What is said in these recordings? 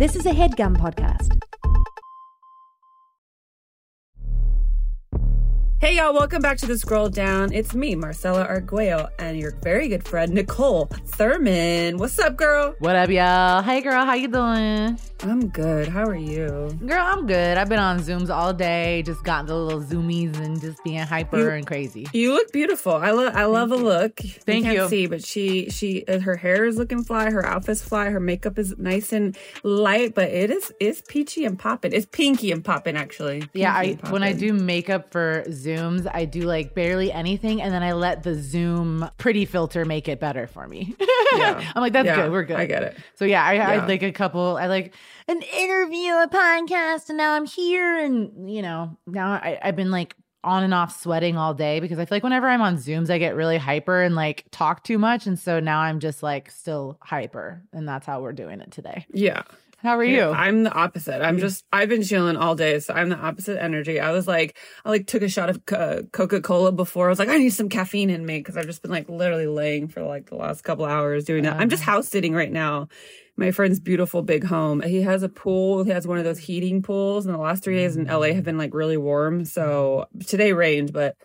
This is a headgum podcast. Hey y'all, welcome back to the Scroll Down. It's me, Marcella Arguello, and your very good friend Niccole Thurman. What's up, girl? What up, y'all? Hey, girl, how you doing? I'm good. How are you? Girl, I'm good. I've been on Zooms all day, just got the little zoomies and just being hyper You- and crazy. You look beautiful. I love I love a look. Thank you. you. Can't see, but she she uh, her hair is looking fly. Her outfit's fly. Her makeup is nice and light, but it is it's peachy and popping. It's pinky and popping actually. Yeah, I when I do makeup for Zooms, I do like barely anything, and then I let the Zoom pretty filter make it better for me. Yeah. I'm like, that's Yeah, good. We're good. I get it. So yeah, I, I Yeah. had like a couple. I like an interview, a podcast, and now I'm here, and you know, now I, I've been like on and off sweating all day because I feel like whenever I'm on Zooms, I get really hyper and like talk too much, and so now I'm just like still hyper, and that's how we're doing it today. Yeah. How are you? I'm the opposite. I'm just I've been chilling all day, so I'm the opposite energy. I was like I like took a shot of uh, Coca Cola before. I was like I need some caffeine in me because I've just been like literally laying for like the last couple hours doing that. I'm just house sitting right now. My friend's beautiful big home. He has a pool. He has one of those heating pools, and the last three days in LA have been like really warm. So today rained, but.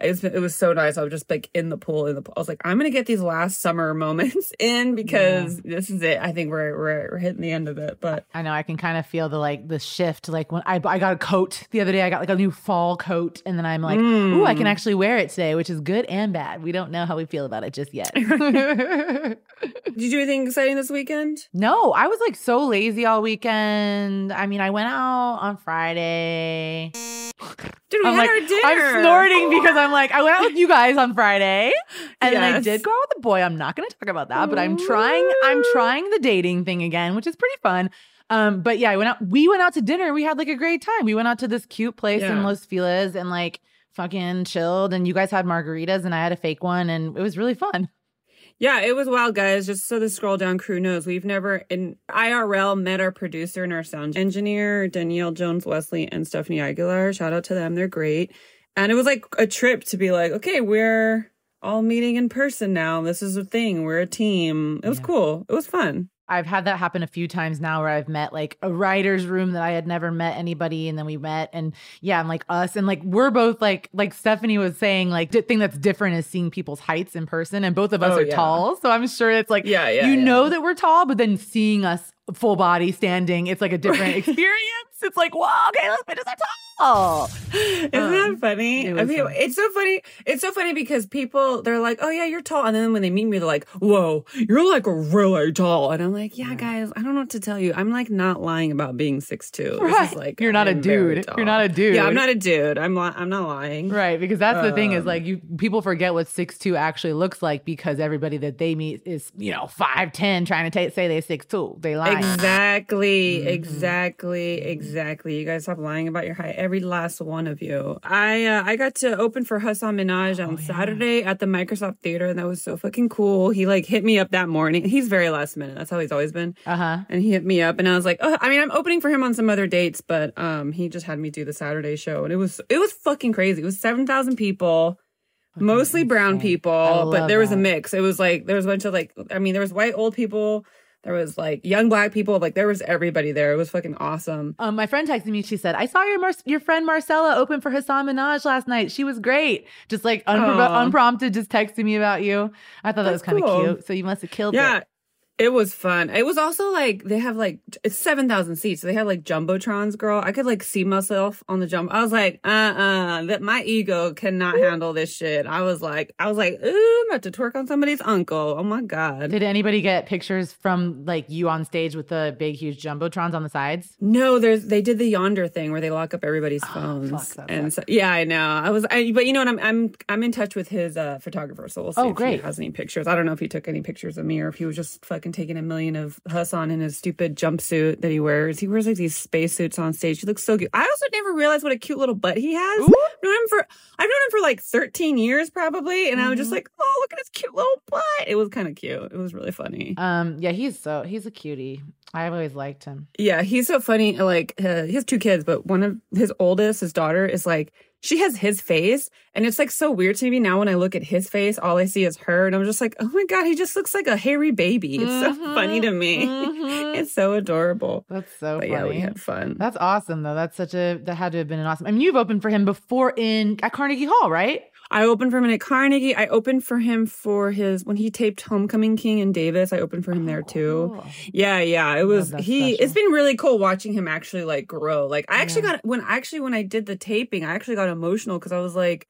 It was, it was so nice. I was just like in the pool, in the pool. I was like, I'm gonna get these last summer moments in because this is it. I think we're, we're we're hitting the end of it. But I know I can kind of feel the like the shift. Like when I I got a coat the other day, I got like a new fall coat, and then I'm like, ooh, I can mm. actually wear it today, which is good and bad. We don't know how we feel about it just yet. Did you do anything exciting this weekend? no, I was like so lazy all weekend. I mean, I went out on Friday. Dude, we I'm had like, our dinner. I'm snorting because I'm like, I went out with you guys on Friday, and then I did go out with a boy. I'm not going to talk about that, but I'm trying. I'm trying the dating thing again, which is pretty fun. Um, but yeah, I went out. We went out to dinner. We had like a great time. We went out to this cute place in Los Feliz and like fucking chilled. And you guys had margaritas, and I had a fake one, and it was really fun. Yeah, it was wild, guys. Just so the scroll down crew knows, we've never in IRL met our producer and our sound engineer, Danielle Jones Wesley and Stephanie Aguilar. Shout out to them. They're great. And it was like a trip to be like, okay, we're all meeting in person now. This is a thing. We're a team. It was Yeah. cool. It was fun. I've had that happen a few times now where I've met like a writer's room that I had never met anybody and then we met and yeah, and like us and like we're both like like Stephanie was saying like the thing that's different is seeing people's heights in person and both of us Oh, are yeah. tall. So I'm sure it's like Yeah, yeah, you yeah. know that we're tall, but then seeing us full body standing, it's like a different experience. It's like, wow, okay, those bitches are tall. Isn't that Um, funny? it I mean, fun. it's so funny. It's so funny because people they're like, "Oh yeah, you're tall," and then when they meet me, they're like, "Whoa, you're like really tall," and I'm like, "Yeah, guys, I don't know what to tell you. I'm like not lying about being six two. Right. like You're not a I'm very dude. You're not a dude. Yeah, I'm not a dude. I'm li- I'm not lying. Right, because that's the thing is Um, like you people forget what six two actually looks like because everybody that they meet is you know five ten trying to ta say they six two. They lie. Exactly, Mm-hmm. exactly, exactly. You guys stop lying about your height. Every last one of you. I uh, I got to open for Hasan Minhaj Oh, on Saturday at the Microsoft Theater, and that was so fucking cool. He like hit me up that morning. He's very last minute. That's how he's always been. Uh huh. And he hit me up, and I was like, oh, I mean, I'm opening for him on some other dates, but um, he just had me do the Saturday show, and it was it was fucking crazy. It was seven thousand people. Mostly brown people, but there was a mix. It was like there was a bunch of like I mean, there was white old people, there was like young black people, like there was everybody there. It was fucking awesome. Um, my friend texted me. She said, "I saw your Mar- your friend Marcella open for Hasan Minhaj last night. She was great. Just like unpro- unprompted, just texting me about you. I thought that was kind of cool. cute. So you must have killed Yeah. it. It was fun. It was also like they have like it's seven thousand seats. So they have like jumbotrons, girl. I could like see myself on the jump. I was like, uh, uh that my ego cannot handle this shit. I was like, I was like, ooh, I'm about to twerk on somebody's uncle. Oh my god. Did anybody get pictures from like you on stage with the big, huge jumbotrons on the sides? No, there's they did the Yondr thing where they lock up everybody's Oh, phones, fuck, and so, yeah, I know. I was, I, but you know what? I'm I'm I'm in touch with his uh, photographer, so we'll see Oh, if great. he has any pictures. I don't know if he took any pictures of me or if he was just fucking taking a million of Hasan in his stupid jumpsuit that he wears. He wears like these spacesuits on stage. He looks so cute. I also never realized what a cute little butt he has. Ooh. I've known him for I've known him for like 13 years probably, and I was just Mhm. like, oh, look at his cute little butt. It was kind of cute. It was really funny. Um, yeah, he's so he's a cutie. I've always liked him. Yeah, he's so funny. Like uh, he has two kids, but one of his oldest, his daughter, is like she has his face, and it's like so weird to me now when I look at his face. All I see is her, and I'm just like, oh my god, he just looks like a hairy baby. It's so Mhm, funny to me. mhm. it's so adorable. That's so But funny. yeah, we had fun. That's awesome though. That's such a that had to have been an awesome. I mean, you've opened for him before in at Carnegie Hall, right? I opened for him at Carnegie. I opened for him for his when he taped Homecoming King in Davis. I opened for him there too. Cool. Yeah, yeah. It was he special. it's been really cool watching him actually like grow. Like I actually Yeah. got when actually when I did the taping, I actually got emotional because I was like,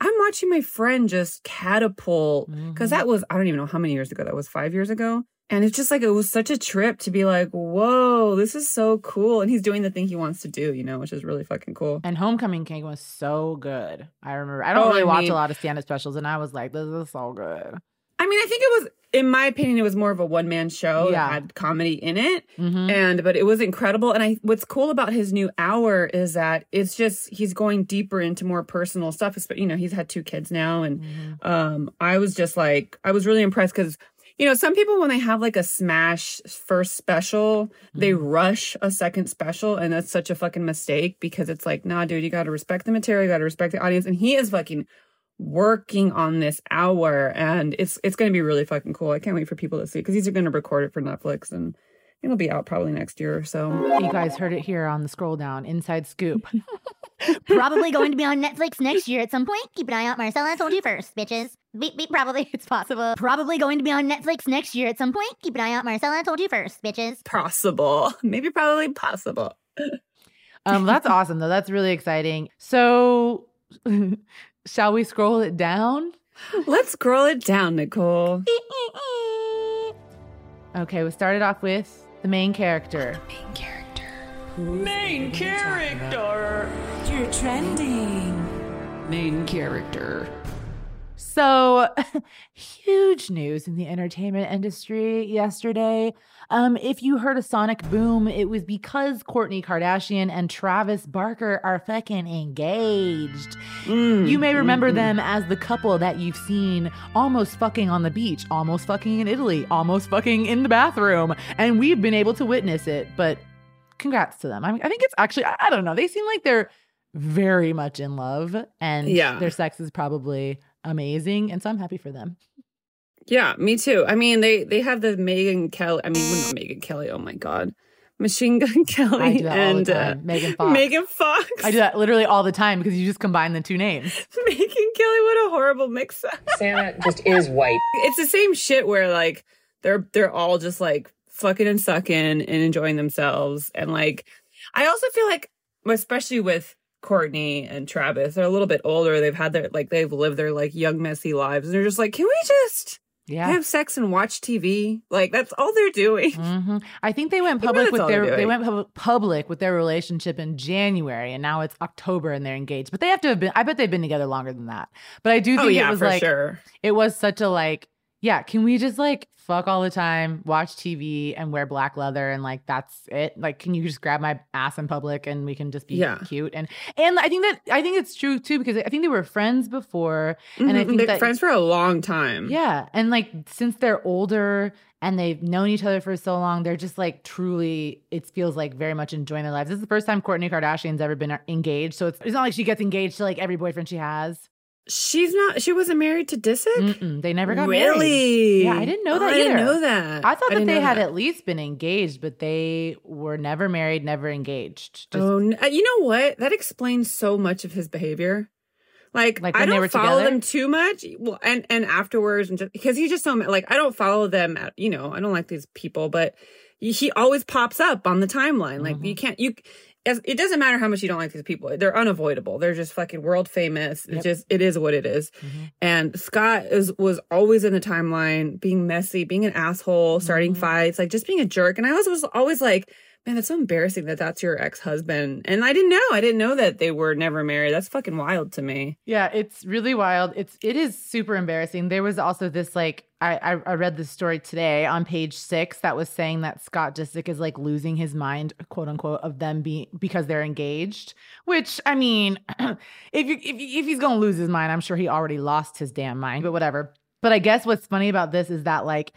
I'm watching my friend just catapult because Mhm. that was I don't even know how many years ago that was five years ago. And it's just like it was such a trip to be like, whoa, this is so cool. And he's doing the thing he wants to do, you know, which is really fucking cool. And Homecoming King was so good. I remember. I don't Oh, really I watch mean- a lot of stand-up specials, and I was like, "This is so good." I mean, I think it was, in my opinion, it was more of a one man show Yeah. that had comedy in it. Mhm. And, but it was incredible. And I, what's cool about his new hour is that it's just, he's going deeper into more personal stuff. But, you know, he's had two kids now. And, Mhm. um, I was just like, I was really impressed because, you know, some people, when they have like a smash first special, they Mm-hmm. rush a second special. And that's such a fucking mistake because it's like, nah, dude, you got to respect the material, you got to respect the audience. And he is fucking working on this hour and it's it's going to be really fucking cool. I can't wait for people to see because he's going to record it for Netflix and it'll be out probably next year or so. You guys heard it here on the scroll down. Inside scoop. Probably going to be on Netflix next year at some point. Keep an eye out. Marcella I told you first, bitches. Beep, beep, probably. It's possible. Probably going to be on Netflix next year at some point. Keep an eye out. Marcella I told you first, bitches. Possible. Maybe probably possible. Um, that's awesome though. That's really exciting. So, shall we scroll it down? Let's scroll it down, Niccole. Okay, we started off with the main character. The main character. Main character. You're trending. Main character. So, huge news in the entertainment industry yesterday. Um, if you heard a sonic boom, it was because Kourtney Kardashian and Travis Barker are fucking engaged. Mm, You may remember mm, mm. them as the couple that you've seen almost fucking on the beach, almost fucking in Italy, almost fucking in the bathroom, and we've been able to witness it. But congrats to them. I, mean, I think it's actually, I, I don't know, they seem like they're very much in love, and Yeah. their sex is probably amazing, and so I'm happy for them. Yeah, me too. I mean, they they have the Megan Kelly. I mean, well, not Megan Kelly. Oh my god, Machine Gun Kelly I do that all and the uh. Megan Fox. Megan Fox. I do that literally all the time because you just combine the two names. Megan Kelly. What a horrible mix up. Santa just is white. it's the same shit where like they're they're all just like fucking and sucking and enjoying themselves and like I also feel like especially with Kourtney and Travis they're a little bit older they've had their like they've lived their like young messy lives and they're just like can we just Yeah. have sex and watch TV like that's all they're doing hmm I think they went public with their they went pub- public with their relationship in January, and now it's October and they're engaged. But they have to have been. I bet they've been together longer than that. But I do think oh yeah it was for like sure it was such a like yeah. Can we just like fuck all the time, watch TV, and wear black leather, and like that's it? Like, can you just grab my ass in public and we can just be Yeah. cute? And and I think that I think it's true too because I think they were friends before, and I Mhm, think they're that friends for a long time yeah. And like since they're older and they've known each other for so long, they're just like truly, it feels like very much enjoying their lives. This is the first time Kourtney Kardashian's ever been uh, engaged. So it's, it's not like she gets engaged to like every boyfriend she has. She's not she wasn't married to Disick Mm-mm, they never got married. really Yeah, I didn't know that I didn't know that I thought that they had that. at least been engaged, but they were never married, never engaged. Just, oh, uh, you know what? That explains so much of his behavior. Like, Like I don't follow together? them too much. Well, and and afterwards, and just because he's just so like I don't follow them. At, you know, I don't like these people, but he, he always pops up on the timeline. Like Mm-hmm. you can't you. As- It doesn't matter how much you don't like these people; they're unavoidable. They're just fucking world famous. Yep. It's just it is what it is. Mhm. And Scott is was always in the timeline, being messy, being an asshole, starting Mhm. fights, like just being a jerk. And I was was always like, man, that's so embarrassing that that's your ex husband. And I didn't know. I didn't know that they were never married. That's fucking wild to me. Yeah, it's really wild. It's it is super embarrassing. There was also this like I I, read this story today on page six that was saying that Scott Disick is like losing his mind, quote unquote, of them being because they're engaged. Which I mean, if you if if he's gonna lose his mind, I'm sure he already lost his damn mind. But whatever. But I guess what's funny about this is that like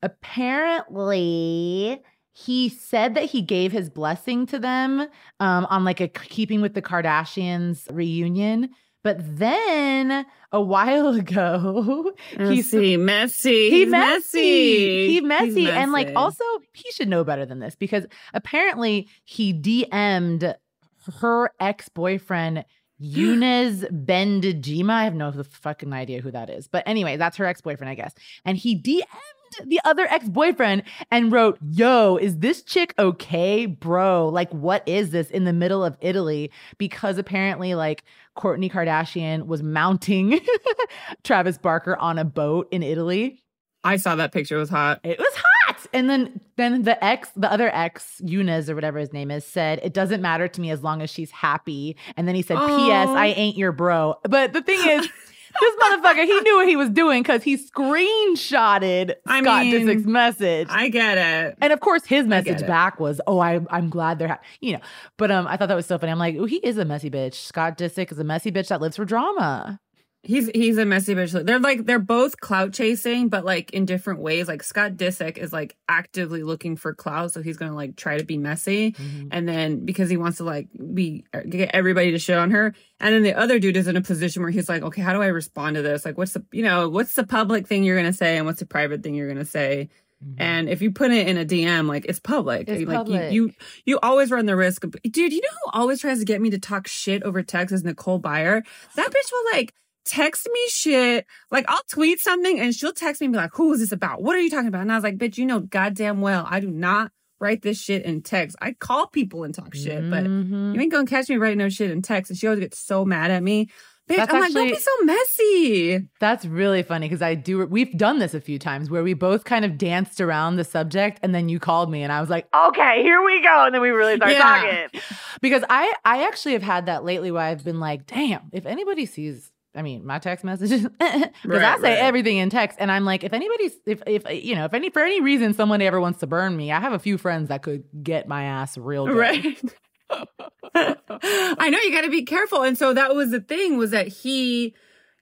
apparently he said that he gave his blessing to them um, on like a keeping with the Kardashians reunion. But then a while ago, Let's he's messy. he messy. He messy. He's And like also he should know better than this because apparently he DM'd her ex-boyfriend Younes Bendjima. I have no fucking idea who that is. But anyway, that's her ex-boyfriend, I guess. And he DM'd the other ex-boyfriend and wrote, Yo, is this chick okay, bro? Like, what is this in the middle of Italy? Because apparently, like, Kourtney Kardashian was mounting Travis Barker on a boat in Italy. I saw that picture. It was hot. It was hot. And then then the ex, the other ex, Younes or whatever his name is, said, It doesn't matter to me as long as she's happy. And then he said, P.S. I ain't your bro. But the thing is, this motherfucker, he knew what he was doing because he screenshotted I Scott mean, Disick's message. I get it. and of course, his message back was, "Oh, I, I'm glad they're, ha-, you know." But um, I thought that was so funny. I'm like, "Oh, he is a messy bitch." Scott Disick is a messy bitch that lives for drama. He's he's a messy bitch. They're like they're both clout chasing, but like in different ways. Like Scott Disick is like actively looking for clout, so he's gonna like try to be messy, mm-hmm. and then because he wants to like be uh, get everybody to shit on her, and then the other dude is in a position where he's like, okay, how do I respond to this? Like, what's the you know what's the public thing you're gonna say, and what's the private thing you're gonna say? Mm-hmm. And if you put it in a DM, like it's public. It's like public. You, you you always run the risk of dude, you know who always tries to get me to talk shit over text is Nicole Byer. That bitch will like text me shit. Like I'll tweet something and she'll text me and be like, Who is this about? What are you talking about? And I was like, bitch, you know goddamn well I do not write this shit in text. I call people and talk shit, but Mhm. you ain't gonna catch me writing no shit in text. And she always gets so mad at me. Bitch, That's I'm like, don't be so messy. That's really funny because I do. We've done this a few times where we both kind of danced around the subject, and then you called me, and I was like, "Okay, here we go," and then we really started Yeah. talking. Because I, I actually have had that lately where I've been like, "Damn, if anybody sees." I mean, my text messages because I say right. everything in text, and I'm like, if anybody's, if if you know, if any for any reason someone ever wants to burn me, I have a few friends that could get my ass real good. Right. I know you got to be careful, and so that was the thing was that he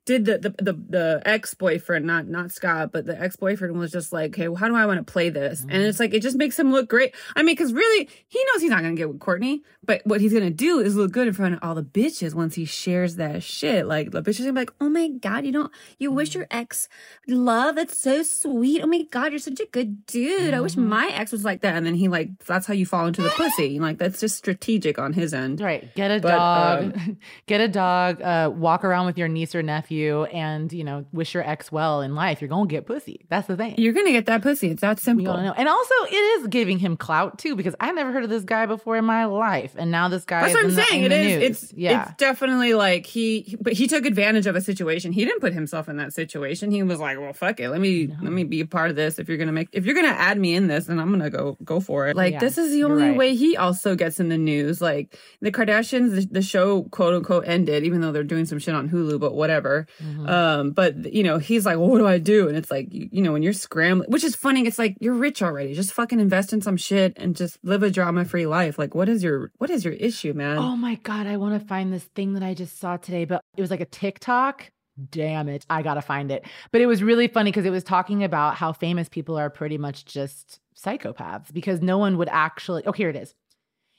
did the the the, the ex boyfriend, not not Scott, but the ex boyfriend was just like, hey, well, how do I want to play this? And it's like it just makes him look great. I mean, because really, he knows he's not gonna get with Kourtney, but what he's gonna do is look good in front of all the bitches once he shares that shit. Like the bitches gonna be like, oh my god, you don't, you wish your ex love. That's so sweet. Oh my god, you're such a good dude. I wish my ex was like that. And then he like, that's how you fall into the pussy. Like that's just strategic on his end. Right. Get a But, dog. get a dog. Uh, walk around with your niece or nephew, and you know, wish your ex well in life. You're gonna get pussy. That's the thing. You're gonna get that pussy. It's that simple. know. And also, it is giving him clout too, because I never heard of this guy before in my life, and now this guy. That's is what I'm saying. in It news. It's yeah. It's definitely like he, but he took advantage of a situation. He didn't put himself in that situation. He was like, "Well, fuck it. Let me let me be a part of this. If you're gonna make, if you're gonna add me in this, then I'm gonna go go for it. Like Yeah, this is the only right. way he also gets in the news. Like the Kardashians, the, the show quote unquote ended, even though they're doing some shit on Hulu, but whatever. Mm-hmm. Um, but you know, he's like, well, what do I do? And it's like, you, you know, when you're scrambling, which is funny. It's like you're rich already. Just fucking invest in some shit and just live a drama free life. Like, what is your what is your issue, man? Oh my god, I want to find this thing that I just saw today, but it was like a TikTok. Damn it, I gotta find it. But it was really funny because it was talking about how famous people are pretty much just psychopaths because no one would actually. Oh, here it is.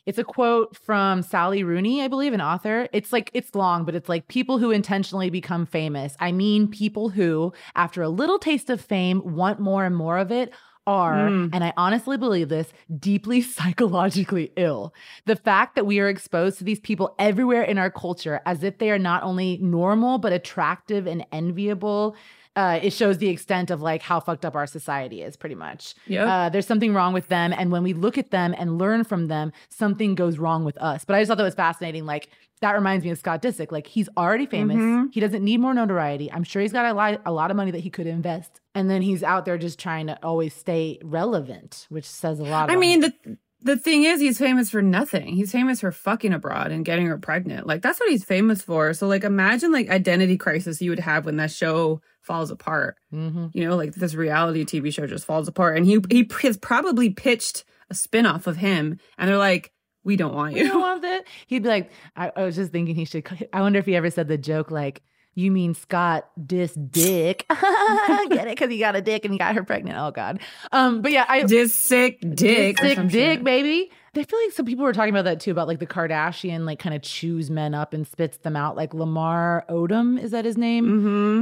It's a quote from Sally Rooney, I believe, an author. It's like, it's long, but it's like people who intentionally become famous. I mean, people who, after a little taste of fame, want more and more of it are, Mm. and I honestly believe this, deeply psychologically ill. The fact that we are exposed to these people everywhere in our culture as if they are not only normal, but attractive and enviable. Uh, it shows the extent of like how fucked up our society is, pretty much. yeah Uh, there's something wrong with them, and when we look at them and learn from them, something goes wrong with us. But I just thought that was fascinating. Like that reminds me of Scott Disick. Like he's already famous. Mhm. He doesn't need more notoriety. I'm sure he's got a lot, a lot of money that he could invest, and then he's out there just trying to always stay relevant, which says a lot. I mean, him. the the thing is, he's famous for nothing. He's famous for fucking abroad and getting her pregnant. Like that's what he's famous for. So like, imagine like identity crisis you would have when that show falls apart. Mhm. You know, like this reality TV show just falls apart, and he he has probably pitched a spinoff of him, and they're like, "We don't want you you." don't want that. He'd be like, I, I was just thinking he should. I wonder if he ever said the joke like, "You mean Scott dis dick?" Get it? Because he got a dick and he got her pregnant. Oh God. Um. But yeah, I Just sick dick. or sick dick, baby. I feel like some people were talking about that too, about like the Kardashian, like kind of chews men up and spits them out. Like Lamar Odom, is that his name?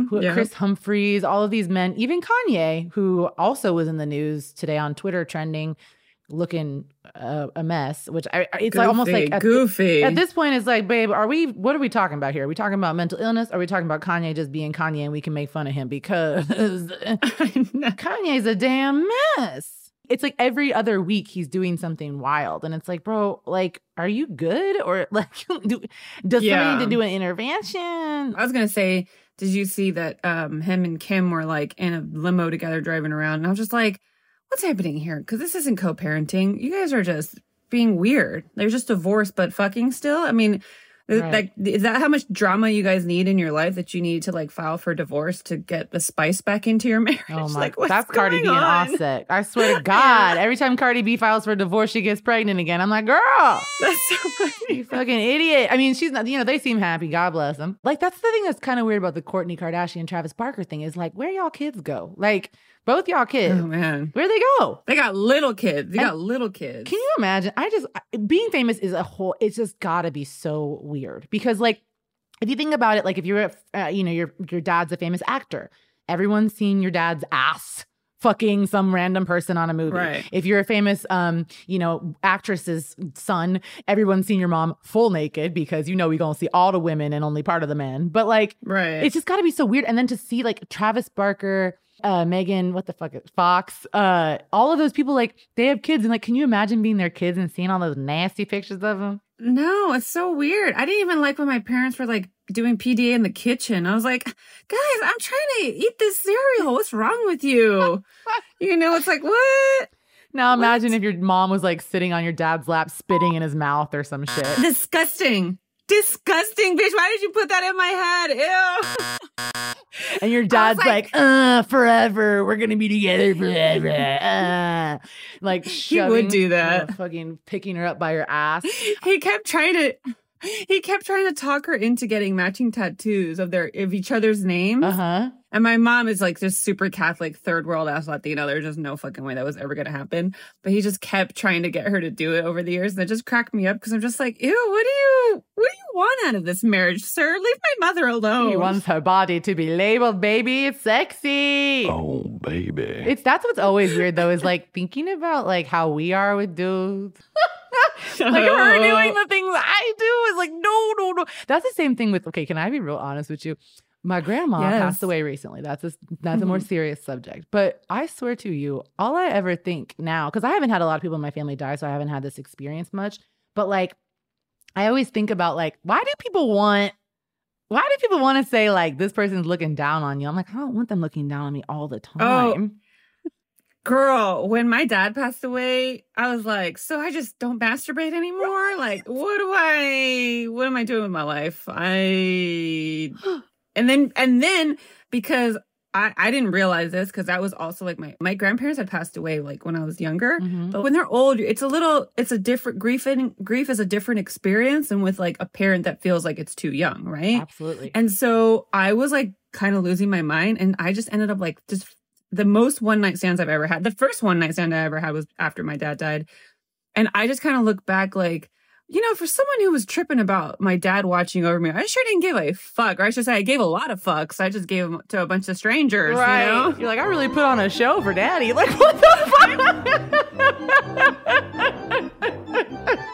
Mm-hmm. Yeah. Kris Humphries, all of these men, even Kanye, who also was in the news today on Twitter trending, looking uh, a mess, which I, it's like almost like at, goofy. at this point, it's like, babe, are we, what are we talking about here? Are we talking about mental illness? Are we talking about Kanye just being Kanye and we can make fun of him because. Kanye's a damn mess. It's like every other week he's doing something wild. And it's like, bro, like, are you good? Or like, do, does somebody need to do an intervention? I was gonna say, did you see that um him and Kim were like in a limo together driving around? And I was just like, what's happening here? Because this isn't co-parenting. You guys are just being weird. They're just divorced but fucking still. I mean, Right. like is that how much drama you guys need in your life that you need to like file for divorce to get the spice back into your marriage? Oh my, like, that's Cardi B and? Offset. I swear to God, every time Cardi B files for divorce, she gets pregnant again. I'm like, girl, That's so funny. you fucking idiot. I mean, she's not, you know, they seem happy. God bless them. Like, that's the thing that's kind of weird about the Kourtney Kardashian Travis Barker thing is like, where y'all kids go? Like, both y'all kids, Oh man, where they go? they got little kids. They And- got little kids. Can you imagine? I just being famous is a whole. It's just gotta be so weird because, like, if you think about it, like if you're, a- uh, you know, your your dad's a famous actor, everyone's seen your dad's ass fucking some random person on a movie. Right. If you're a famous, um, you know, actress's son, everyone's seen your mom full naked because you know we gonna see all the women and only part of the men. But like, Right. it's just got to be so weird. And then to see like Travis Barker, uh, Megan, what the fuck, Fox, uh, all of those people, like they have kids, and like, can you imagine being their kids and seeing all those nasty pictures of them? No, it's so weird. I didn't even like when my parents were like doing PDA in the kitchen. I was like, guys, I'm trying to eat this cereal. What's wrong with you? you know, it's like, what? Now imagine if your mom was like sitting on your dad's lap, spitting in his mouth or some shit. Disgusting. Disgusting, bitch. Why did you put that in my head? Ew. And your dad's like- like, uh, forever. We're gonna be together forever. Uh. Like He would do that. uh, fucking picking her up by her ass. he kept trying to he kept trying to talk her into getting matching tattoos of their of each other's names. Uh huh. And my mom is like just super Catholic, third world ass Latino. There's just no fucking way that was ever gonna happen. But he just kept trying to get her to do it over the years. And it just cracked me up because I'm just like, ew, what do you what do you want out of this marriage, sir? Leave my mother alone. He wants her body to be labeled, baby. It's sexy. Oh, baby. It's that's what's always weird though, is like thinking about like how we are with dudes. like her doing oh. the things I do is like, no, no, no. That's the same thing with okay, can I be real honest with you? My grandma Yes. passed away recently. That's a that's a more mm-hmm. serious subject. But I swear to you, all I ever think now, because I haven't had a lot of people in my family die, so I haven't had this experience much. But like I always think about like, why do people want why do people want to say like this person's looking down on you? I'm like, I don't want them looking down on me all the time. Oh, time. Girl, when my dad passed away, I was like, so I just don't masturbate anymore? Like, what do I what am I doing with my life? I and then and then because I, I didn't realize this because that was also like my my grandparents had passed away like when I was younger. Mhm. But when they're old, it's a little it's a different grief and grief is a different experience and with like a parent that feels like it's too young, right? Absolutely. And so I was like kind of losing my mind and I just ended up like just the most one night stands I've ever had. The first one night stand I ever had was after my dad died. And I just kind of look back like, you know, for someone who was tripping about my dad watching over me, I sure didn't give a fuck. Or I should say I gave a lot of fucks. I just gave them to a bunch of strangers, Right. you know? You're like, I really put on a show for daddy. Like, what the fuck?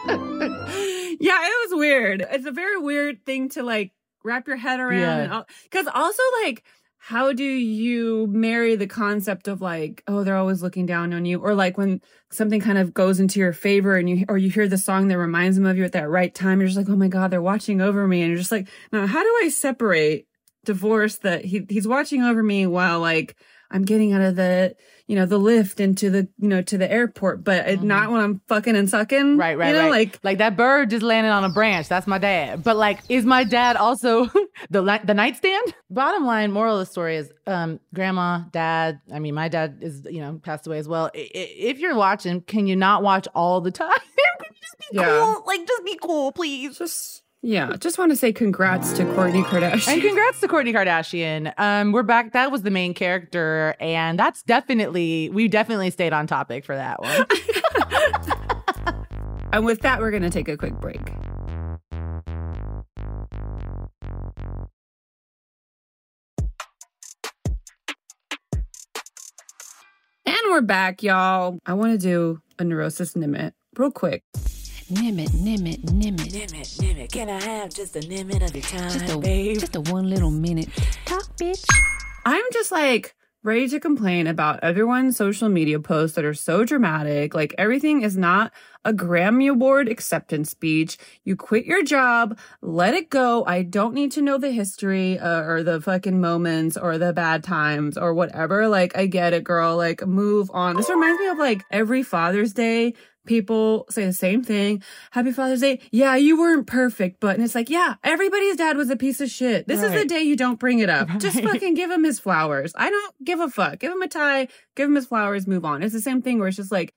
yeah, it was weird. It's a very weird thing to like wrap your head around. Yeah. Cause also like, how do you marry the concept of like, oh, they're always looking down on you? Or like when something kind of goes into your favor and you, or you hear the song that reminds them of you at that right time, you're just like, oh my God, they're watching over me. And you're just like, now how do I separate divorce that he, he's watching over me while like, I'm getting out of the, you know, the lift into the, you know, to the airport, but it, not when I'm fucking and sucking. Mm-hmm. Right, right, you know, right. Like, like that bird just landed on a branch. That's my dad. But like, is my dad also the the nightstand? Bottom line, moral of the story is, um, grandma, dad. I mean, my dad is you know passed away as well. I- I- If you're watching, can you not watch all the time? Can you just be Yeah. cool? Like, just be cool, please. just yeah just want to say congrats to kourtney kardashian And congrats to Kourtney Kardashian. Um, we're back. That was the main character, and that's definitely we definitely stayed on topic for that one. And with that, we're going to take a quick break. And we're back, y'all. I want to do a neurosis nimit real quick. Nimit, nimit, nimit. Nimit, nimit, can I have just a nimit of your time, Just a, babe? just a one little minute. Talk, bitch. I'm just like ready to complain about everyone's social media posts that are so dramatic. Like everything is not a Grammy Award acceptance speech. You quit your job, let it go. I don't need to know the history uh, or the fucking moments or the bad times or whatever. Like I get it, girl. Like move on. This reminds me of like every Father's Day people say the same thing. Happy Father's Day. Yeah, you weren't perfect, but and it's like, yeah, everybody's dad was a piece of shit. This is the day you don't bring it up. Just fucking give him his flowers. I don't give a fuck. Give him a tie, give him his flowers, move on. It's the same thing where it's just like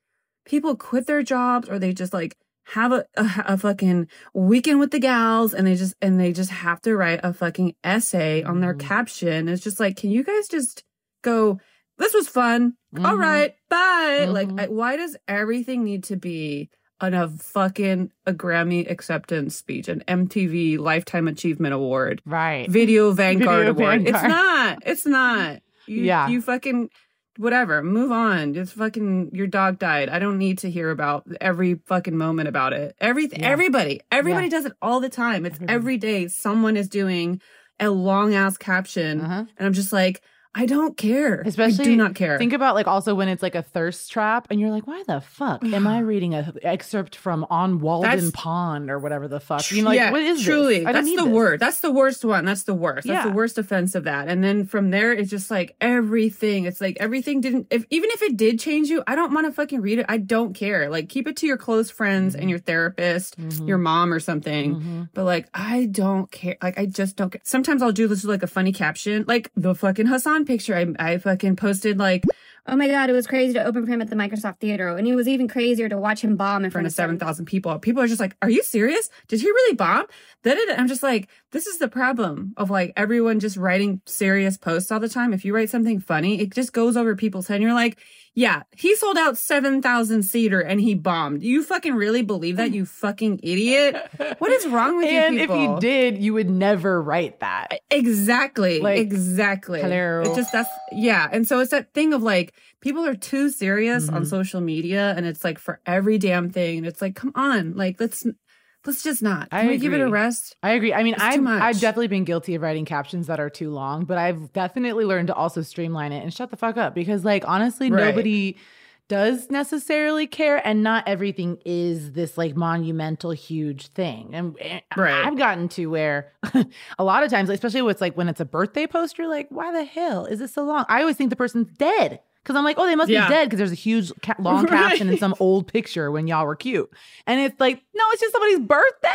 people quit their jobs or they just like have a, a, a fucking weekend with the gals and they just and they just have to write a fucking essay on their Mhm. caption. It's just like, can you guys just go this was fun. All Mhm. right, bye. Like, Mhm. I, why does everything need to be on a fucking a Grammy acceptance speech, an MTV Lifetime Achievement Award, Right. Video Vanguard Video Award? It's not. It's not. You, Yeah. You fucking whatever. Move on. Just fucking your dog died. I don't need to hear about every fucking moment about it. Everything. Yeah. Everybody. Everybody does it all the time. It's Everybody. every day. Someone is doing a long ass caption, Uh-huh. and I'm just like. I don't care. Especially, I do not care. Think about like also when it's like a thirst trap and you're like, why the fuck am I reading a excerpt from On Walden That's- Pond or whatever the fuck? You know, like, yeah, what is truly? That's the this. worst. That's the worst one. That's the worst. That's Yeah. the worst offense of that. And then from there, it's just like everything. It's like everything didn't. If even if it did change you, I don't want to fucking read it. I don't care. Like keep it to your close friends and your therapist, Mhm. your mom or something. Mhm. But like, I don't care. Like, I just don't care. Sometimes I'll do this with like a funny caption, like the fucking Hasan picture. I, I fucking posted like Oh my god, it was crazy to open for him at the Microsoft Theater, and it was even crazier to watch him bomb in front front of of 7,000 people. People are just like, are you serious? Did he really bomb? That I'm just like, this is the problem of like everyone just writing serious posts all the time. If you write something funny, it just goes over people's head. And you're like, yeah, he sold out 7,000 seater and he bombed. You fucking really believe that, you fucking idiot? What is wrong with you? And if you did, you would never write that. Exactly. Like, exactly. hello. It just that's yeah. And so it's that thing of like people are too serious on Mhm. social media and it's like for every damn thing. And it's like, come on, like let's let's just not. I Can we give it a rest? I agree. I mean, I've. I've definitely been guilty of writing captions that are too long, but I've definitely learned to also streamline it and shut the fuck up because, like, honestly, Right. nobody does necessarily care, and not everything is this like monumental, huge thing. And and Right. I've gotten to where a lot of times, especially with like when it's a birthday post, you're like, why the hell is this so long? I always think the person's dead. Cause I'm like, oh, they must Yeah. be dead because there's a huge ca- long caption in some old picture when y'all were cute, and it's like, no, it's just somebody's birthday.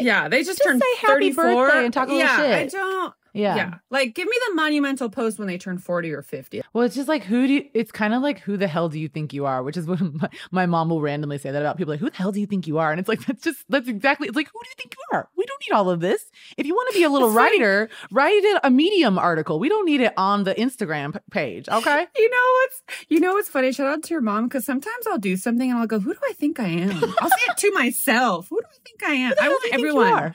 Yeah, they just, just turned say happy 34. birthday and talk a little yeah, I don't. Yeah. Yeah. Like, give me the monumental post when they turn 40 or 50. Well, it's just like who do you, it's kind of like who the hell do you think you are, which is what my, my mom will randomly say that about people like who the hell do you think you are, and it's like that's just that's exactly it's like who do you think you are? We don't need all of this. If you want to be a little It's writer, write it a Medium article. We don't need it on the Instagram page. Okay. You know what's you know what's funny? Shout out to your mom because sometimes I'll do something and I'll go, "Who do I think I am?" I'll say it to myself. Who do I think I am? I want do you think everyone.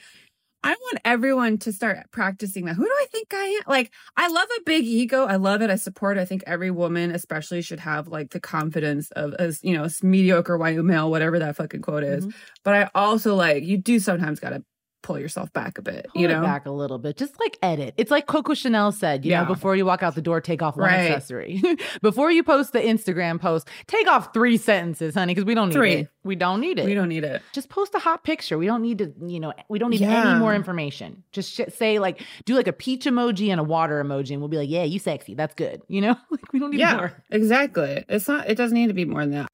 I want everyone to start practicing that. Who do I think I am? Like, I love a big ego. I love it. I support. it. I think every woman, especially, should have like the confidence of a you know, a mediocre white male, whatever that fucking quote is. Mhm. But I also like you do sometimes got to pull yourself back a bit. Pull you know, back a little bit. Just like edit. It's like Coco Chanel said, you Yeah. know, before you walk out the door, take off one Right. accessory. before you post the Instagram post, take off three sentences, honey, because we don't need Three. it. We don't need it. we don't need it. just post a hot picture. We don't need to, you know, we don't need any more information. Just sh- say like, do like a peach emoji and a water emoji, and we'll be like, yeah, you sexy. That's good. You know, like we don't need yeah, more. exactly. It's not. It doesn't need to be more than that.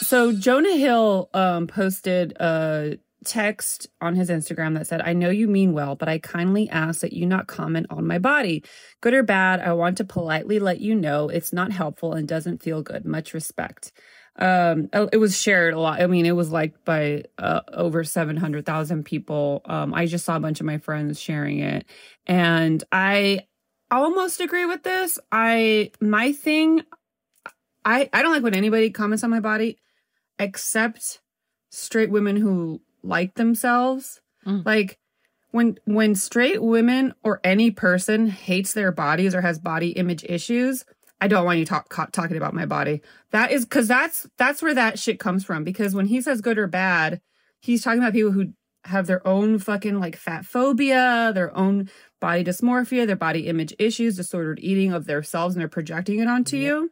So Jonah Hill um, posted a text on his Instagram that said, "I know you mean well, but I kindly ask that you not comment on my body, good or bad. I want to politely let you know it's not helpful and doesn't feel good. Much respect." Um, oh, it was shared a lot. I mean, it was liked by uh, over seven hundred thousand people. Um, I just saw a bunch of my friends sharing it, and I almost agree with this. I my thing I I don't like when anybody comments on my body except straight women who like themselves. Mm. Like when when straight women or any person hates their bodies or has body image issues, I don't want you talk, co- talking about my body. That is cuz that's that's where that shit comes from because when he says good or bad, he's talking about people who have their own fucking like fat phobia, their own body dysmorphia, their body image issues, disordered eating of themselves and they're projecting it onto you.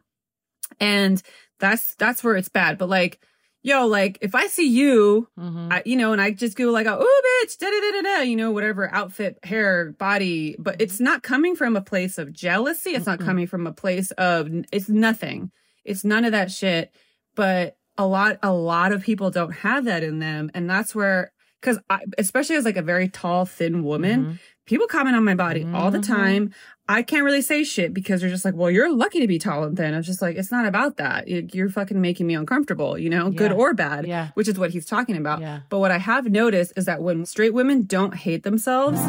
And that's that's where it's bad. But like, yo, like if I see you, Mhm. I, you know, and I just go like, oh, bitch, da da da da da, you know, whatever outfit, hair, body, but it's not coming from a place of jealousy. It's not Mm-mm. coming from a place of, it's nothing. It's none of that shit. But a lot, a lot of people don't have that in them. And that's where, cause I, especially as like a very tall, thin woman, Mhm. People comment on my body all the Mhm. time. I can't really say shit because they're just like, well, you're lucky to be tall and thin. I'm just like, it's not about that. You- You're fucking making me uncomfortable, you know, good or bad, Yeah. which is what he's talking about. Yeah. But what I have noticed is that when straight women don't hate themselves,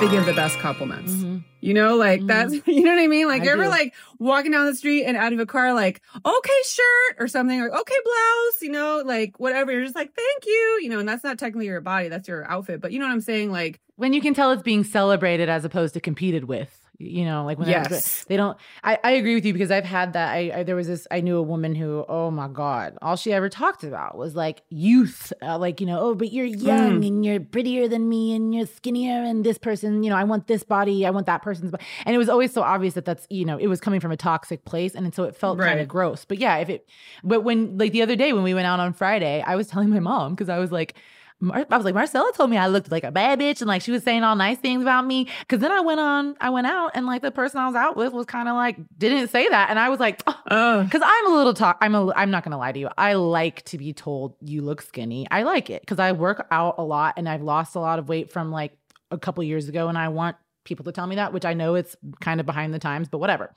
they give the best compliments. Mhm. You know, like Mhm. that's, you know what I mean? Like I you're ever like walking down the street and out of a car, like, okay, shirt or something, or okay, blouse, you know, like whatever. You're just like, thank you, you know, and that's not technically your body, that's your outfit. But you know what I'm saying? Like, when you can tell it's being celebrated as opposed to competed with you know like when Yes. they don't I, I agree with you because i've had that I, I there was this i knew a woman who oh my god all she ever talked about was like youth uh, like you know oh but you're young and you're prettier than me and you're skinnier and this person you know i want this body i want that person's body and it was always so obvious that that's you know it was coming from a toxic place and so it felt kind of gross. But yeah if it but when like the other day when we went out on friday i was telling my mom because i was like Mar- I was like, Marcella told me I looked like a bad bitch, and like she was saying all nice things about me. Cause then I went on, I went out, and like the person I was out with was kind of like didn't say that, and I was like, oh. Cause I'm a little talk. I'm a. I'm not gonna lie to you. I like to be told you look skinny. I like it because I work out a lot, and I've lost a lot of weight from like a couple years ago, and I want people to tell me that, which I know it's kind of behind the times, but whatever.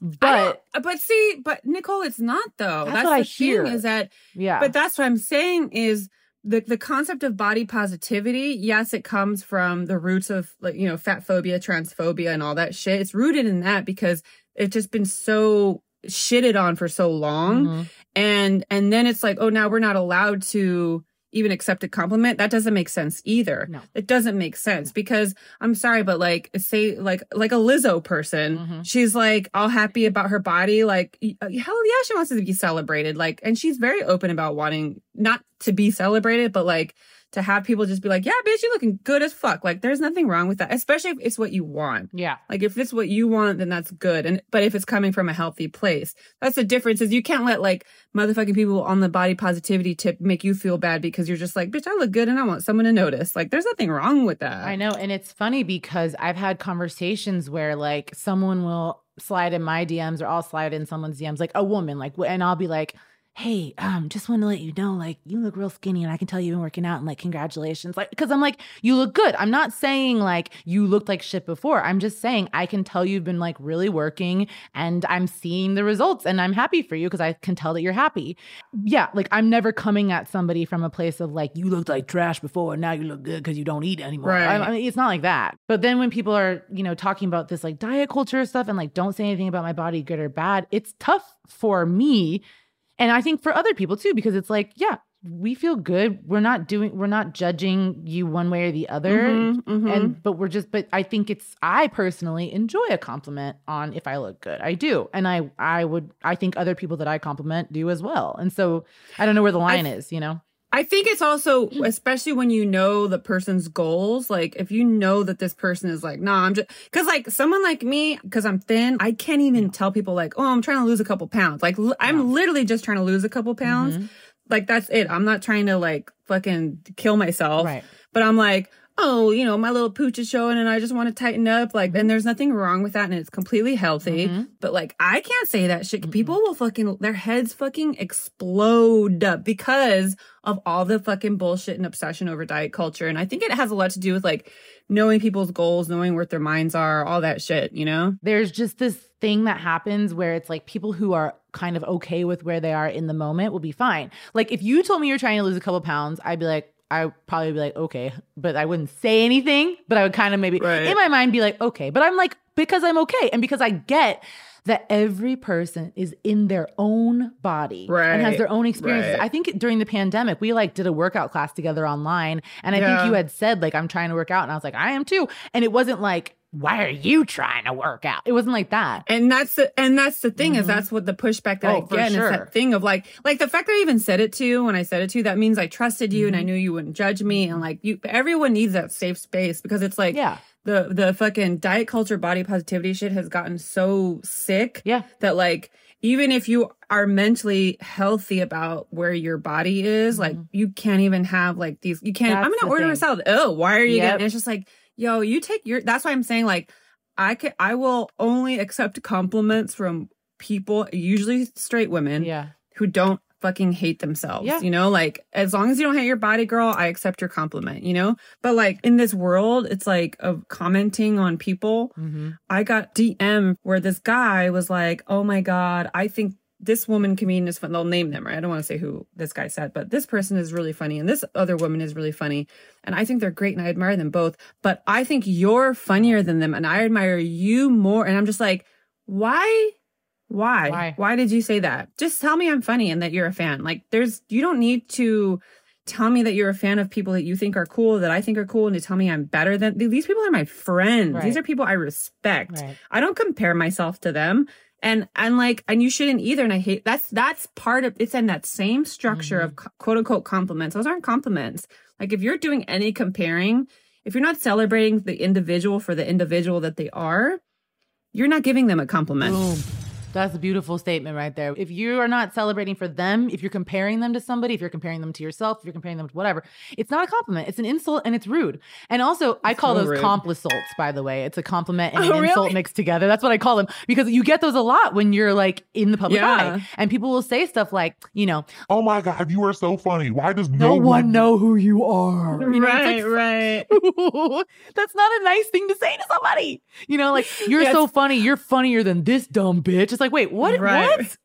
But uh, but see, but Niccole, it's not though. That's what I the hear. thing is that yeah, But that's what I'm saying is the the concept of body positivity. Yes, it comes from the roots of like you know fat phobia, transphobia, and all that shit. It's rooted in that because it's just been so shitted on for so long, Mhm. and and then it's like oh now we're not allowed to even accept a compliment. That doesn't make sense either. No. It doesn't make sense because I'm sorry, but like say like like a Lizzo person, Mhm. she's like all happy about her body. Like uh, hell yeah, she wants to be celebrated. Like, and she's very open about wanting not to be celebrated, but like to have people just be like, yeah, bitch, you're looking good as fuck. Like, there's nothing wrong with that, especially if it's what you want. yeah. Like if it's what you want, then that's good. And but if it's coming from a healthy place, that's the difference. Is you can't let like motherfucking people on the body positivity tip make you feel bad because you're just like, bitch, I look good and I want someone to notice. Like there's nothing wrong with that. I know. And it's funny because I've had conversations where like someone will slide in my DMs or I'll slide in someone's DMs, like a woman, like, and I'll be like, hey, um, just want to let you know, like, you look real skinny and I can tell you've been working out and like, congratulations. Like, cause I'm like, you look good. I'm not saying like you looked like shit before. I'm just saying I can tell you've been like really working and I'm seeing the results and I'm happy for you because I can tell that you're happy. Yeah. Like, I'm never coming at somebody from a place of like, you looked like trash before and now you look good because you don't eat anymore. Right. I, I mean, it's not like that. But then when people are, you know, talking about this like diet culture stuff and like don't say anything about my body, good or bad, it's tough for me. And I think for other people too, because it's like, yeah, we feel good. We're not doing, we're not judging you one way or the other. Mhm, mhm. And, but we're just, but I think it's, I personally enjoy a compliment on if I look good. I do. And I, I would, I think other people that I compliment do as well. And so I don't know where the line is, you know? I think it's also, especially when you know the person's goals, like if you know that this person is like, nah, I'm just, cause like someone like me, cause I'm thin, I can't even tell people like, oh, I'm trying to lose a couple pounds. Like l- I'm literally just trying to lose a couple pounds. Mhm. Like that's it. I'm not trying to like fucking kill myself. Right. But I'm like, oh, you know, my little pooch is showing and I just want to tighten up. Like, Mm-hmm. and there's nothing wrong with that and it's completely healthy. Mhm. But like, I can't say that shit. People will fucking, their heads fucking explode up because of all the fucking bullshit and obsession over diet culture. And I think it has a lot to do with like knowing people's goals, knowing what their minds are, all that shit, you know? there's just this thing that happens where it's like people who are kind of okay with where they are in the moment will be fine. Like if you told me you're trying to lose a couple pounds, I'd be like, I'd probably be like, okay, but I wouldn't say anything, but I would kind of maybe Right. in my mind be like, okay, but I'm like, because I'm okay and because I get that every person is in their own body right, and has their own experiences. right. I think during the pandemic, we like did a workout class together online. And I Yeah. think you had said, like, I'm trying to work out. And I was like, I am too. And it wasn't like, why are you trying to work out? It wasn't like that. And that's the and that's the thing is that's what the pushback that Oh, I get sure. is that thing of like like the fact that I even said it to you when I said it to you that means I trusted you and I Mm-hmm. knew you wouldn't judge me and like you everyone needs that safe space because it's like Yeah. The the fucking diet culture body positivity shit has gotten so sick Yeah. that like even if you are mentally healthy about where your body is like you can't even have like these you can't Mm-hmm. That's I'm gonna order a salad oh why are you Yep. getting it's just like yo you take your that's why I'm saying like I can I will only accept compliments from people, usually straight women, Yeah. who don't fucking hate themselves. Yeah. You know, like as long as you don't hate your body, girl, I accept your compliment, you know? But like in this world, it's like of commenting on people. Mm-hmm. I got DM where this guy was like, Oh my God, I think this woman comedian is fun. They'll name them, right? I don't want to say who this guy said, but this person is really funny and this other woman is really funny. And I think they're great and I admire them both. But I think you're funnier than them and I admire you more. And I'm just like, why? Why? Why? Why did you say that? Just tell me I'm funny and that you're a fan. Like there's you don't need to tell me that you're a fan of people that you think are cool, that I think are cool, and to tell me I'm better than these people are my friends. These are people I respect. Right. I don't compare myself to them. And and like and you shouldn't either. And I hate that's that's part of it's in that same structure of Mm-hmm. co- quote unquote compliments. Those aren't compliments. Like if you're doing any comparing, if you're not celebrating the individual for the individual that they are, you're not giving them a compliment. Boom. That's a beautiful statement right there. If you are not celebrating for them, if you're comparing them to somebody, if you're comparing them to yourself, if you're comparing them to whatever, it's not a compliment. It's an insult and it's rude. And also, I call so those rude. complisalts, by the way. It's a compliment and Oh, an insult really? mixed together. That's what I call them because you get those a lot when you're like in the public Yeah. eye. And people will say stuff like, you know, Oh my God, you are so funny. Why does no, no, one know who you are. You know, it's like, right. That's not a nice thing to say to somebody. You know, like you're Yeah, so funny. You're funnier than this dumb bitch. It's like, wait, what? Right. What?